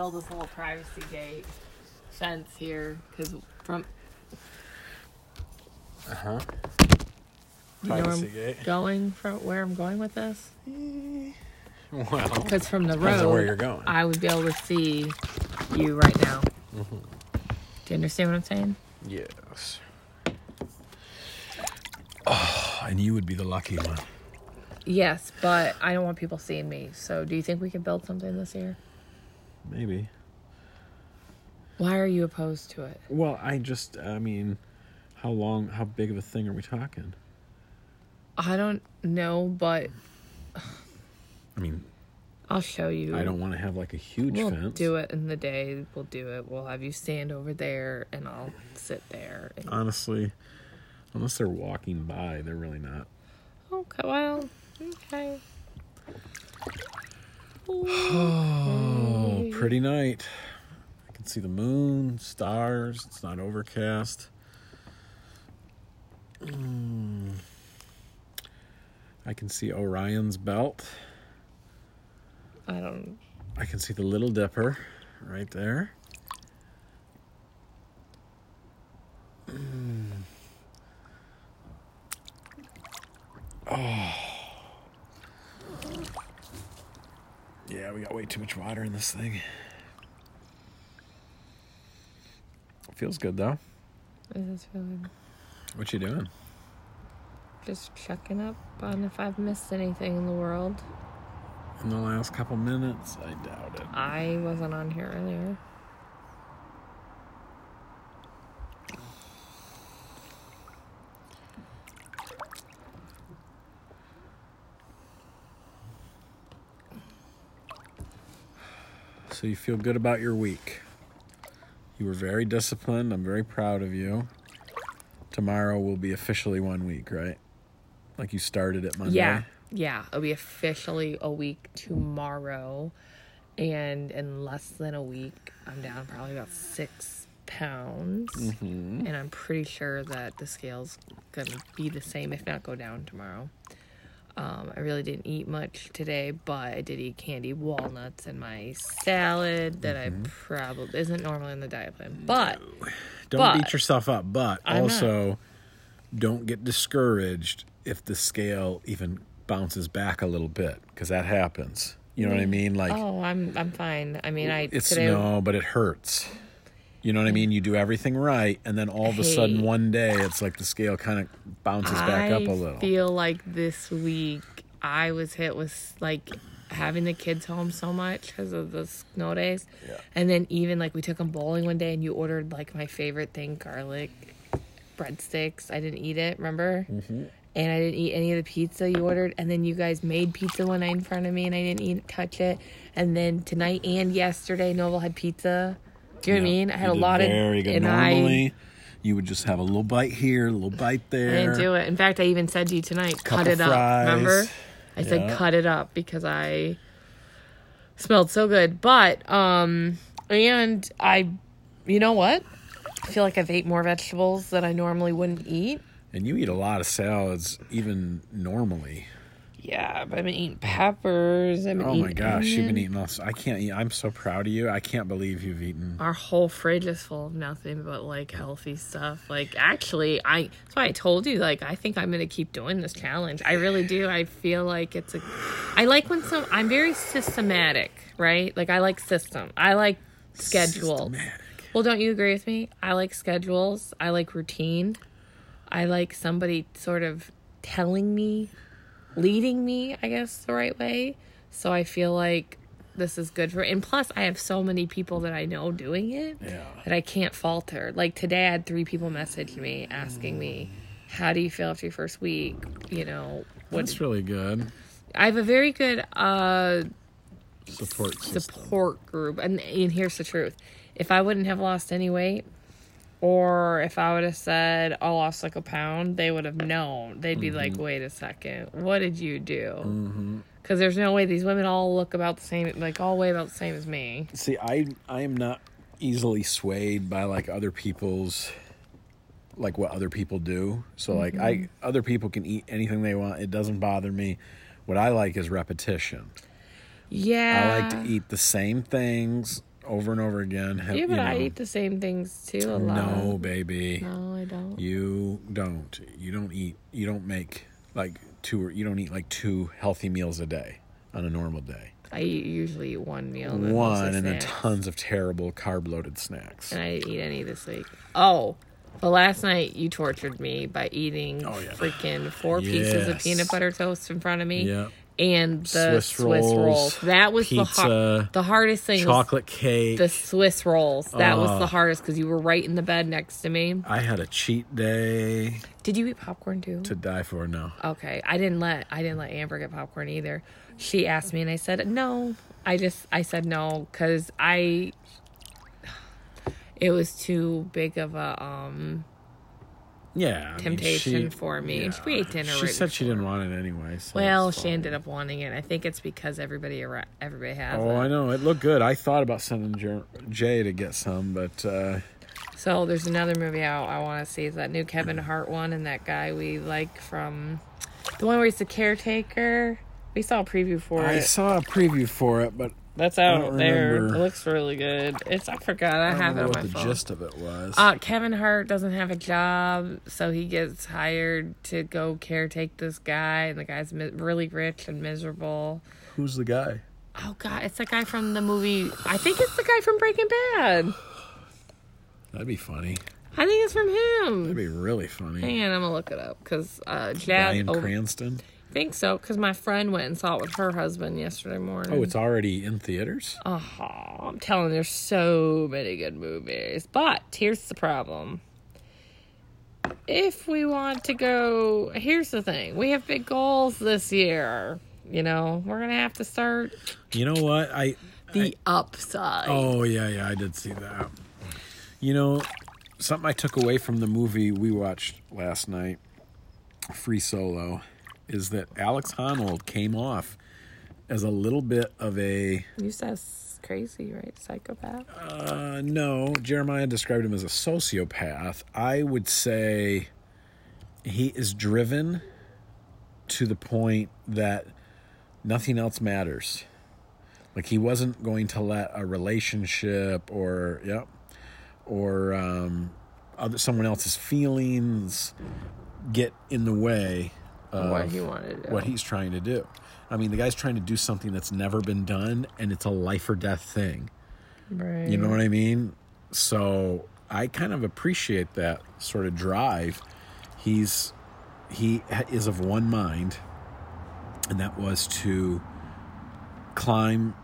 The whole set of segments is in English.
build this little privacy gate fence here because from Uh huh. you know where I'm gate. going from where I'm going with this Well, because from the road where you're going. I would be able to see you right now. Mm-hmm. Do you understand what I'm saying? yes. Oh, and you would be the lucky one. Yes, but I don't want people seeing me. So, do you think we could build something this year? Maybe. Why are you opposed to it? Well, I just, I mean, how long, how big of a thing are we talking? I don't know, but I mean, I'll show you. I don't want to have like a huge We'll fence. do it in the day. We'll do it. We'll have you stand over there, and I'll sit there. And, Honestly, unless they're walking by, they're really not. okay, well, okay. Oh, pretty night. I can see the moon, stars. It's not overcast. Mm. I can see Orion's belt. I don't. I can see the Little Dipper right there. Mm. Oh. Yeah, we got way too much water in this thing. Feels good though. This is really What you doing? just checking up on if I've missed anything in the world. In the last couple minutes, I doubt it. I wasn't on here earlier. So you feel good about your week. You were very disciplined. I'm very proud of you. Tomorrow will be officially one week, right? Like you started it Monday. Yeah, yeah. It'll be officially a week tomorrow, and in less than a week, I'm down probably about six pounds, Mm-hmm. and I'm pretty sure that the scale's gonna be the same, if not go down tomorrow. Um, I really didn't eat much today, but I did eat candy walnuts and my salad that Mm-hmm. I probably isn't normally in the diet plan. But Don't But- beat yourself up, but I'm not. also don't get discouraged if the scale even bounces back a little bit because that happens. You know what I mean? Like oh, I'm I'm fine. I mean, I it's today no, but it hurts. You know what I mean? You do everything right, and then all of a sudden one day it's like the scale kind of bounces back up a little. I feel like this week I was hit with like having the kids home so much because of the snow days. Yeah. And then even like we took them bowling one day and you ordered like my favorite thing, garlic breadsticks. I didn't eat it, remember? Mm-hmm. And I didn't eat any of the pizza you ordered. And then you guys made pizza one night in front of me and I didn't eat touch it. And then tonight and yesterday, Noble had pizza. Do you know what I mean? I had a lot of very good. and Normally, you would just have a little bite here, a little bite I there. didn't do it. In fact, I even said to you tonight, cut of it up. Remember? I said cut it up because I smelled so good. But um and I you know what? I feel like I've ate more vegetables that I normally wouldn't eat. And you eat a lot of salads, even normally. Yeah, but I've been eating peppers. I've been Oh my eating gosh, you've been eating all. I can't eat. I'm so proud of you. I can't believe you've eaten. Our whole fridge is full of nothing but like healthy stuff. Like actually, I that's why I told you. Like I think I'm gonna keep doing this challenge. I really do. I feel like it's a. I like when some. I'm very systematic, right? Like I like system. I like schedule. Systematic. Well, don't you agree with me? I like schedules. I like routine. I like somebody sort of telling me, leading me, I guess, the right way. So I feel like this is good for. And plus, I have so many people that I know doing it Yeah. that I can't falter. Like today, I had three people message me asking me, "How do you feel after your first week?" You know, what That's really good. I have a very good uh Support system. support group. And, and here's the truth if I wouldn't have lost any weight, or if I would have said I lost like a pound, they would have known. They'd be like, wait a second, what did you do? Because there's no way these women all look about the same, like all weigh about the same as me. See, I I am not easily swayed by like other people's like what other people do. So like I Mm-hmm. other people can eat anything they want. It doesn't bother me. What I like is repetition. Yeah. I like to eat the same things over and over again. Have, Yeah, but you I eat the same things too a lot. No, baby. No, I don't. You don't. You don't eat. You don't make like two. or You don't eat like two healthy meals a day on a normal day. I eat, usually eat one meal. And One and then tons of terrible carb loaded snacks. And I didn't eat any this week. Oh, but last night you tortured me by eating Oh, yeah. freaking four pieces of peanut butter toast in front of me. Yeah. And the Swiss Swiss, rolls. rolls, That was the har- the hardest thing. was Chocolate cake. the Swiss rolls. That was Oh. the hardest because you were right in the bed next to me. I had a cheat day Did you eat popcorn too? to die for. No. Okay, I didn't let I didn't let Amber get popcorn either. She asked me and I said no. I just I said no because I it was too big of a um Yeah. I mean, temptation she- for me. yeah. We ate dinner. She right said she didn't want it anyway. So Well, she ended up wanting it. I think it's because everybody everybody has it. Oh, it. I know. It looked good. I thought about sending Jay to get some, but uh, So there's another movie out I want to see. Is that new Kevin Hart one and that guy we like from the one where he's the caretaker. We saw a preview for I it. I saw a preview for it, but That's out there. remember. It looks really good. It's I forgot. I, I have it on what my the phone. gist of it was. Uh, Kevin Hart doesn't have a job, so he gets hired to go caretake this guy, and the guy's mi- really rich and miserable. Who's the guy? Oh God, it's the guy from the movie. I think it's the guy from Breaking Bad. That'd be funny. I think it's from him. That'd be really funny. Hang on, I'm gonna look it up because uh. Brian Oh, Cranston. I think so because my friend went and saw it with her husband yesterday morning. Oh, it's already in theaters. Oh, I'm telling there's so many good movies. But here's the problem. If we want to go, here's the thing. We have big goals this year. You know, we're going to have to start You know what? I. the upside. Oh yeah, yeah, I did see that. You know, something I took away from the movie we watched last night, Free Solo, is that Alex Honnold came off as a little bit of a You said crazy, right? Psychopath? Uh, no, Jeremiah described him as a sociopath. I would say he is driven to the point that nothing else matters. Like he wasn't going to let a relationship or yep, or um, other someone else's feelings get in the way what he wanted to do. what he's trying to do. I mean, the guy's trying to do something that's never been done, and it's a life or death thing. right. You know what I mean? So I kind of appreciate that sort of drive. He's he is of one mind, and that was to climb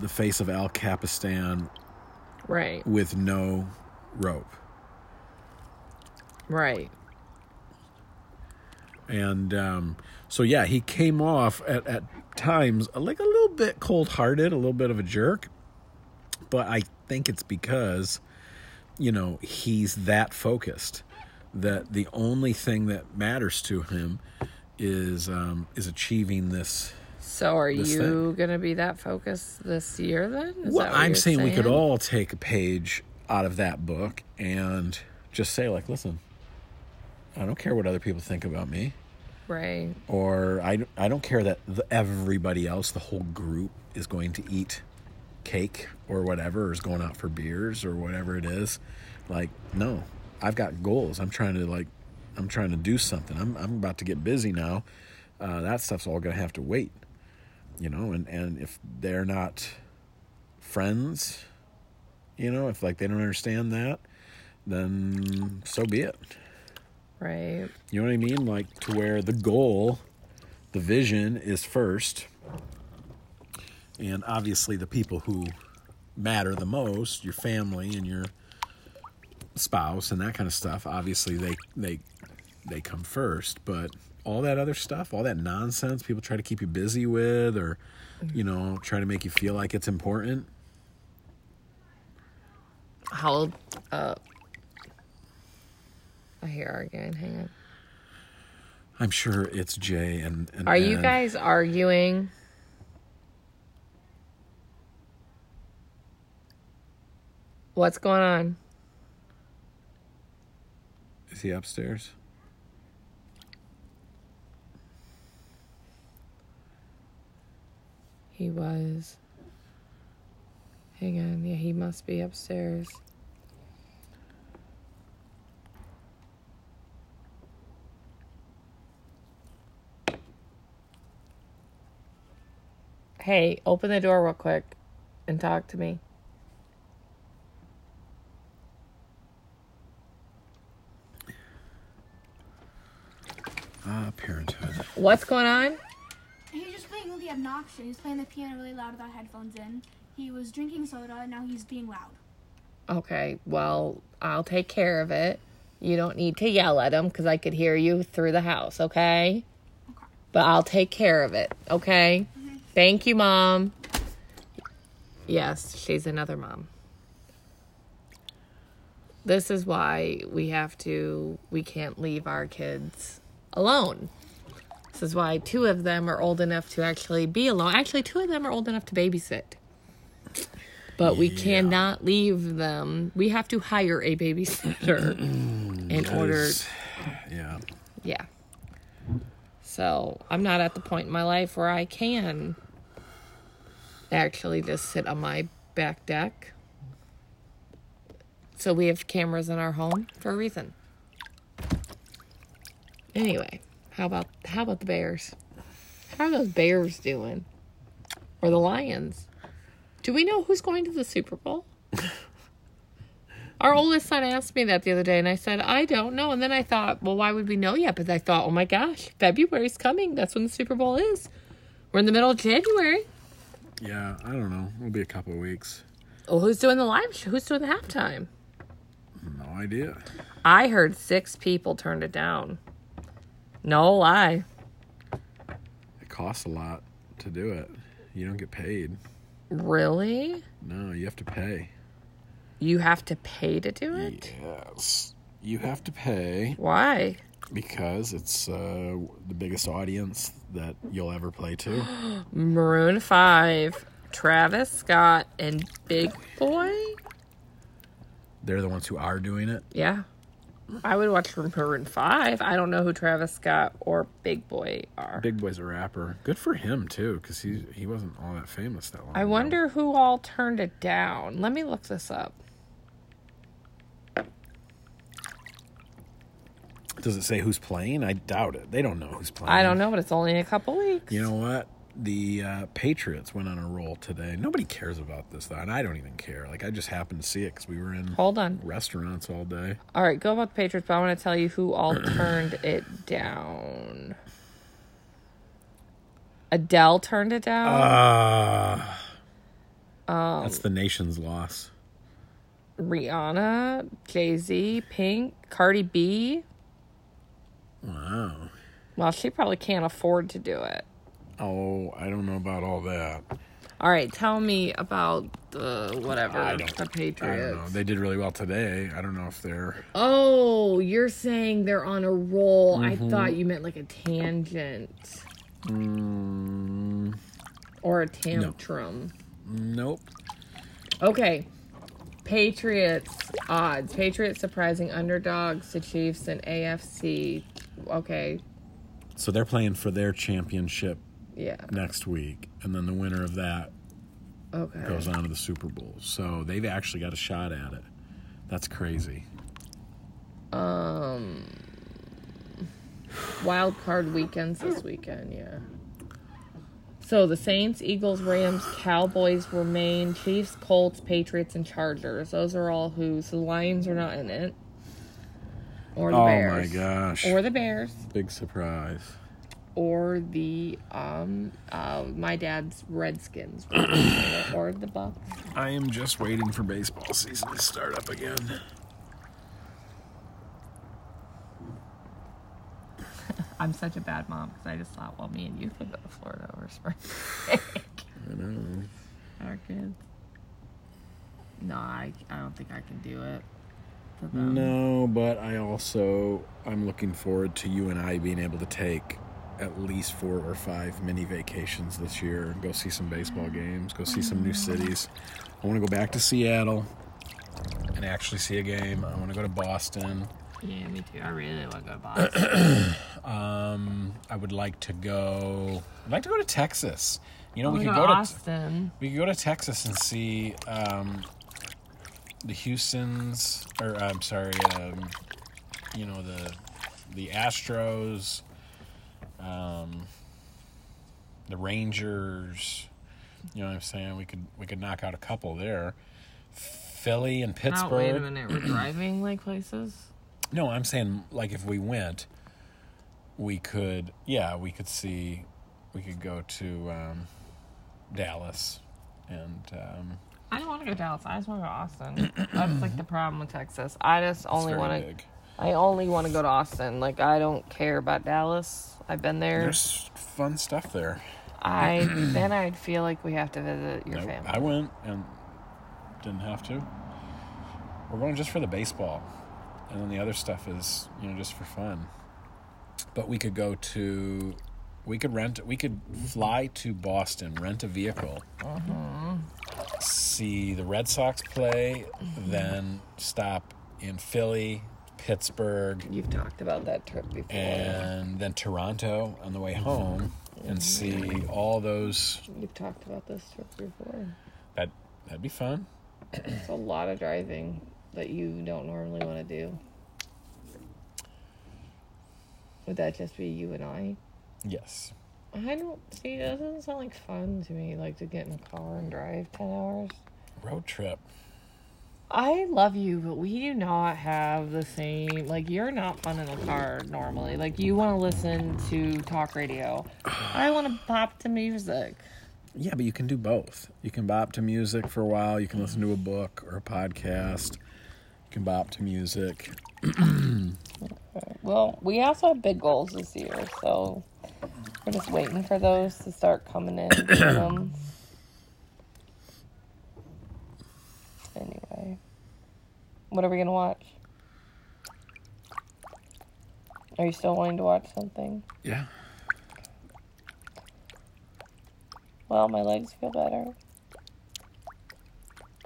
the face of El Capitan Right. with no rope. Right. And um, so, yeah, he came off at, at times like a little bit cold hearted, a little bit of a jerk. But I think it's because, you know, he's that focused that the only thing that matters to him is um, is achieving this. So are This you going to be that focused this year then? Is Well, I'm you're saying, we could all take a page out of that book and just say, like, listen, I don't care what other people think about me. Right. or I, I don't care that the, everybody else, the whole group, is going to eat cake or whatever, or is going out for beers or whatever it is. Like, no, I've got goals. I'm trying to like, I'm trying to do something. I'm I'm about to get busy now. Uh, that stuff's all gonna have to wait, you know. And and if they're not friends, you know, if like they don't understand that, then so be it. Right. You know what I mean? Like to where the goal, the vision is first. And obviously the people who matter the most, your family and your spouse and that kind of stuff, obviously they they they come first, but all that other stuff, all that nonsense people try to keep you busy with or you know, try to make you feel like it's important. How old? Uh, I hear arguing. Hang on. I'm sure it's Jay and, and Are you guys arguing? What's going on? Is he upstairs? He was. Hang on. Yeah, he must be upstairs. Hey, open the door real quick and talk to me. Ah, parenthood. What's going on? He's just playing really obnoxious. He's playing the piano really loud without headphones in. He was drinking soda, and now he's being loud. Okay, well, I'll take care of it. You don't need to yell at him because I could hear you through the house, okay? Okay. But I'll take care of it, okay? Thank you, Mom. Yes, she's another mom. This is why we have to, we can't leave our kids alone. This is why two of them are old enough to actually be alone. Actually, two of them are old enough to babysit. But we Yeah. cannot leave them. We have to hire a babysitter in That order is- yeah. yeah. So I'm not at the point in my life where I can actually just sit on my back deck. So we have cameras in our home for a reason. Anyway, how about how about the Bears? How are those Bears doing? Or the Lions? Do we know who's going to the Super Bowl? Our oldest son asked me that the other day, and I said, I don't know. And then I thought, well, why would we know yet? But I thought, oh my gosh, February's coming. That's when the Super Bowl is. We're in the middle of January. Yeah, I don't know. It'll be a couple of weeks. Well, who's doing the live show? Who's doing the halftime? No idea. I heard six people turned it down. No lie. It costs a lot to do it. You don't get paid. Really? No, you have to pay. You have to pay to do it? Yes. You have to pay Why? because it's uh, the biggest audience that you'll ever play to. Maroon 5, Travis Scott, and Big Boi? They're the ones who are doing it. Yeah. I would watch Maroon 5. I don't know who Travis Scott or Big Boi are. Big Boi's a rapper. Good for him too, because he he wasn't all that famous that long. I ago. wonder who all turned it down. Let me look this up. Does it say who's playing? I doubt it. They don't know who's playing. I don't know, but it's only a couple weeks. You know what? The uh, Patriots went on a roll today. Nobody cares about this, though, and I don't even care. Like, I just happened to see it because we were in Hold on. restaurants all day. All right, go about the Patriots, but I want to tell you who all turned it down. Adele turned it down. Ah, um, that's the nation's loss. Rihanna, Jay Z, Pink, Cardi B. Wow. Well, she probably can't afford to do it. Oh, I don't know about all that. All right, tell me about the whatever I don't. the I Patriots. don't know. They did really well today. I don't know if they're. Oh, you're saying they're on a roll. Mm-hmm. I thought you meant like a tangent Mm, or a tantrum. nope. Okay. Patriots odds. Patriots surprising underdogs to Chiefs and AFC. Okay. So they're playing for their championship Yeah. next week, and then the winner of that Okay. goes on to the Super Bowl. So they've actually got a shot at it. That's crazy. Um wild card weekends this weekend, yeah. So the Saints, Eagles, Rams, Cowboys remain, Chiefs, Colts, Patriots, and Chargers. Those are all who so the Lions are not in it. Or the oh Bears. my gosh. Or the Bears. Big surprise. Or the um uh my dad's Redskins. or the Bucks. I am just waiting for baseball season to start up again. I'm such a bad mom because I just thought, well, me and you could go to Florida over spring break. I know. Our kids. No, I, I don't think I can do it. Them. No, but I also I'm looking forward to you and I being able to take at least four or five mini vacations this year go see some baseball games, go see some new cities. I want to go back to Seattle and actually see a game. I want to go to Boston. Yeah, me too. I really want to go to Boston. Um, I would like to go. I'd like to go to Texas. You know, we we could go go to to Austin. we could go to Texas and see um, the Houston's, or I'm sorry, um, you know the the Astros, um, the Rangers. You know what I'm saying? We could we could knock out a couple there. Philly and Pittsburgh. Oh, wait a minute. We're driving like places. No, I'm saying like if we went, we could yeah, we could see we could go to um, Dallas and um, I don't want to go to Dallas. I just want to go to Austin. That's like the problem with Texas. I just only very want to. big. I only want to go to Austin. Like I don't care about Dallas. I've been there. There's fun stuff there. I then I'd feel like we have to visit your Nope, family. I went and didn't have to. We're going just for the baseball, and then the other stuff is you know just for fun. But we could go to, we could rent, we could fly to Boston, rent a vehicle, mm-hmm. See the Red Sox play, mm-hmm. then stop in Philly, Pittsburgh, You've talked about that trip before. and then Toronto on the way mm-hmm. home, and mm-hmm. see all those. You've talked about this trip before. That that'd be fun. It's a lot of driving that you don't normally want to do. Would that just be you and I? Yes. I don't see. That doesn't sound like fun to me. Like to get in a car and drive ten hours. Road trip. I love you, but we do not have the same. Like you're not fun in a car normally. Like you want to listen to talk radio. I want to pop to music. Yeah, but you can do both. You can bop to music for a while. You can listen to a book or a podcast. You can bop to music. Well, we also have big goals this year, so we're just waiting for those to start coming in. them. Anyway, what are we gonna watch? Are you still wanting to watch something? Yeah. Well, my legs feel better.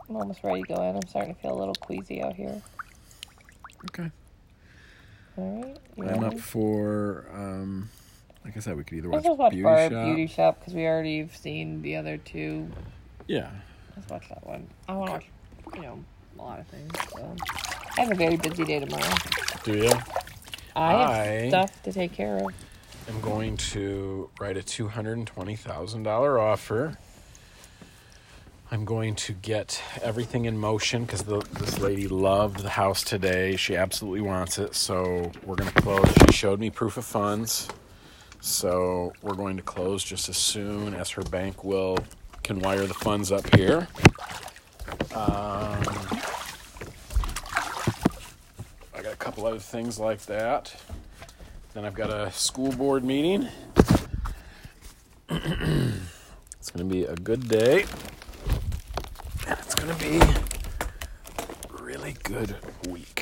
I'm almost ready to go in. I'm starting to feel a little queasy out here. Okay. All right. I'm ready? up for. Um, like I said, we could either watch watch Beauty Barb Shop. Beauty Shop because we already have seen the other two. Yeah. Let's watch that one. I want to watch, you know, a lot of things. So. I have a very busy day tomorrow. Do you? I have I- stuff to take care of. I'm going to write a two hundred and twenty thousand dollar offer. I'm going to get everything in motion because this lady loved the house today. She absolutely wants it, so we're going to close. She showed me proof of funds, so we're going to close just as soon as her bank will can wire the funds up here. Um, I got a couple other things like that. Then I've got a school board meeting. it's going to be a good day. And it's going to be really good week.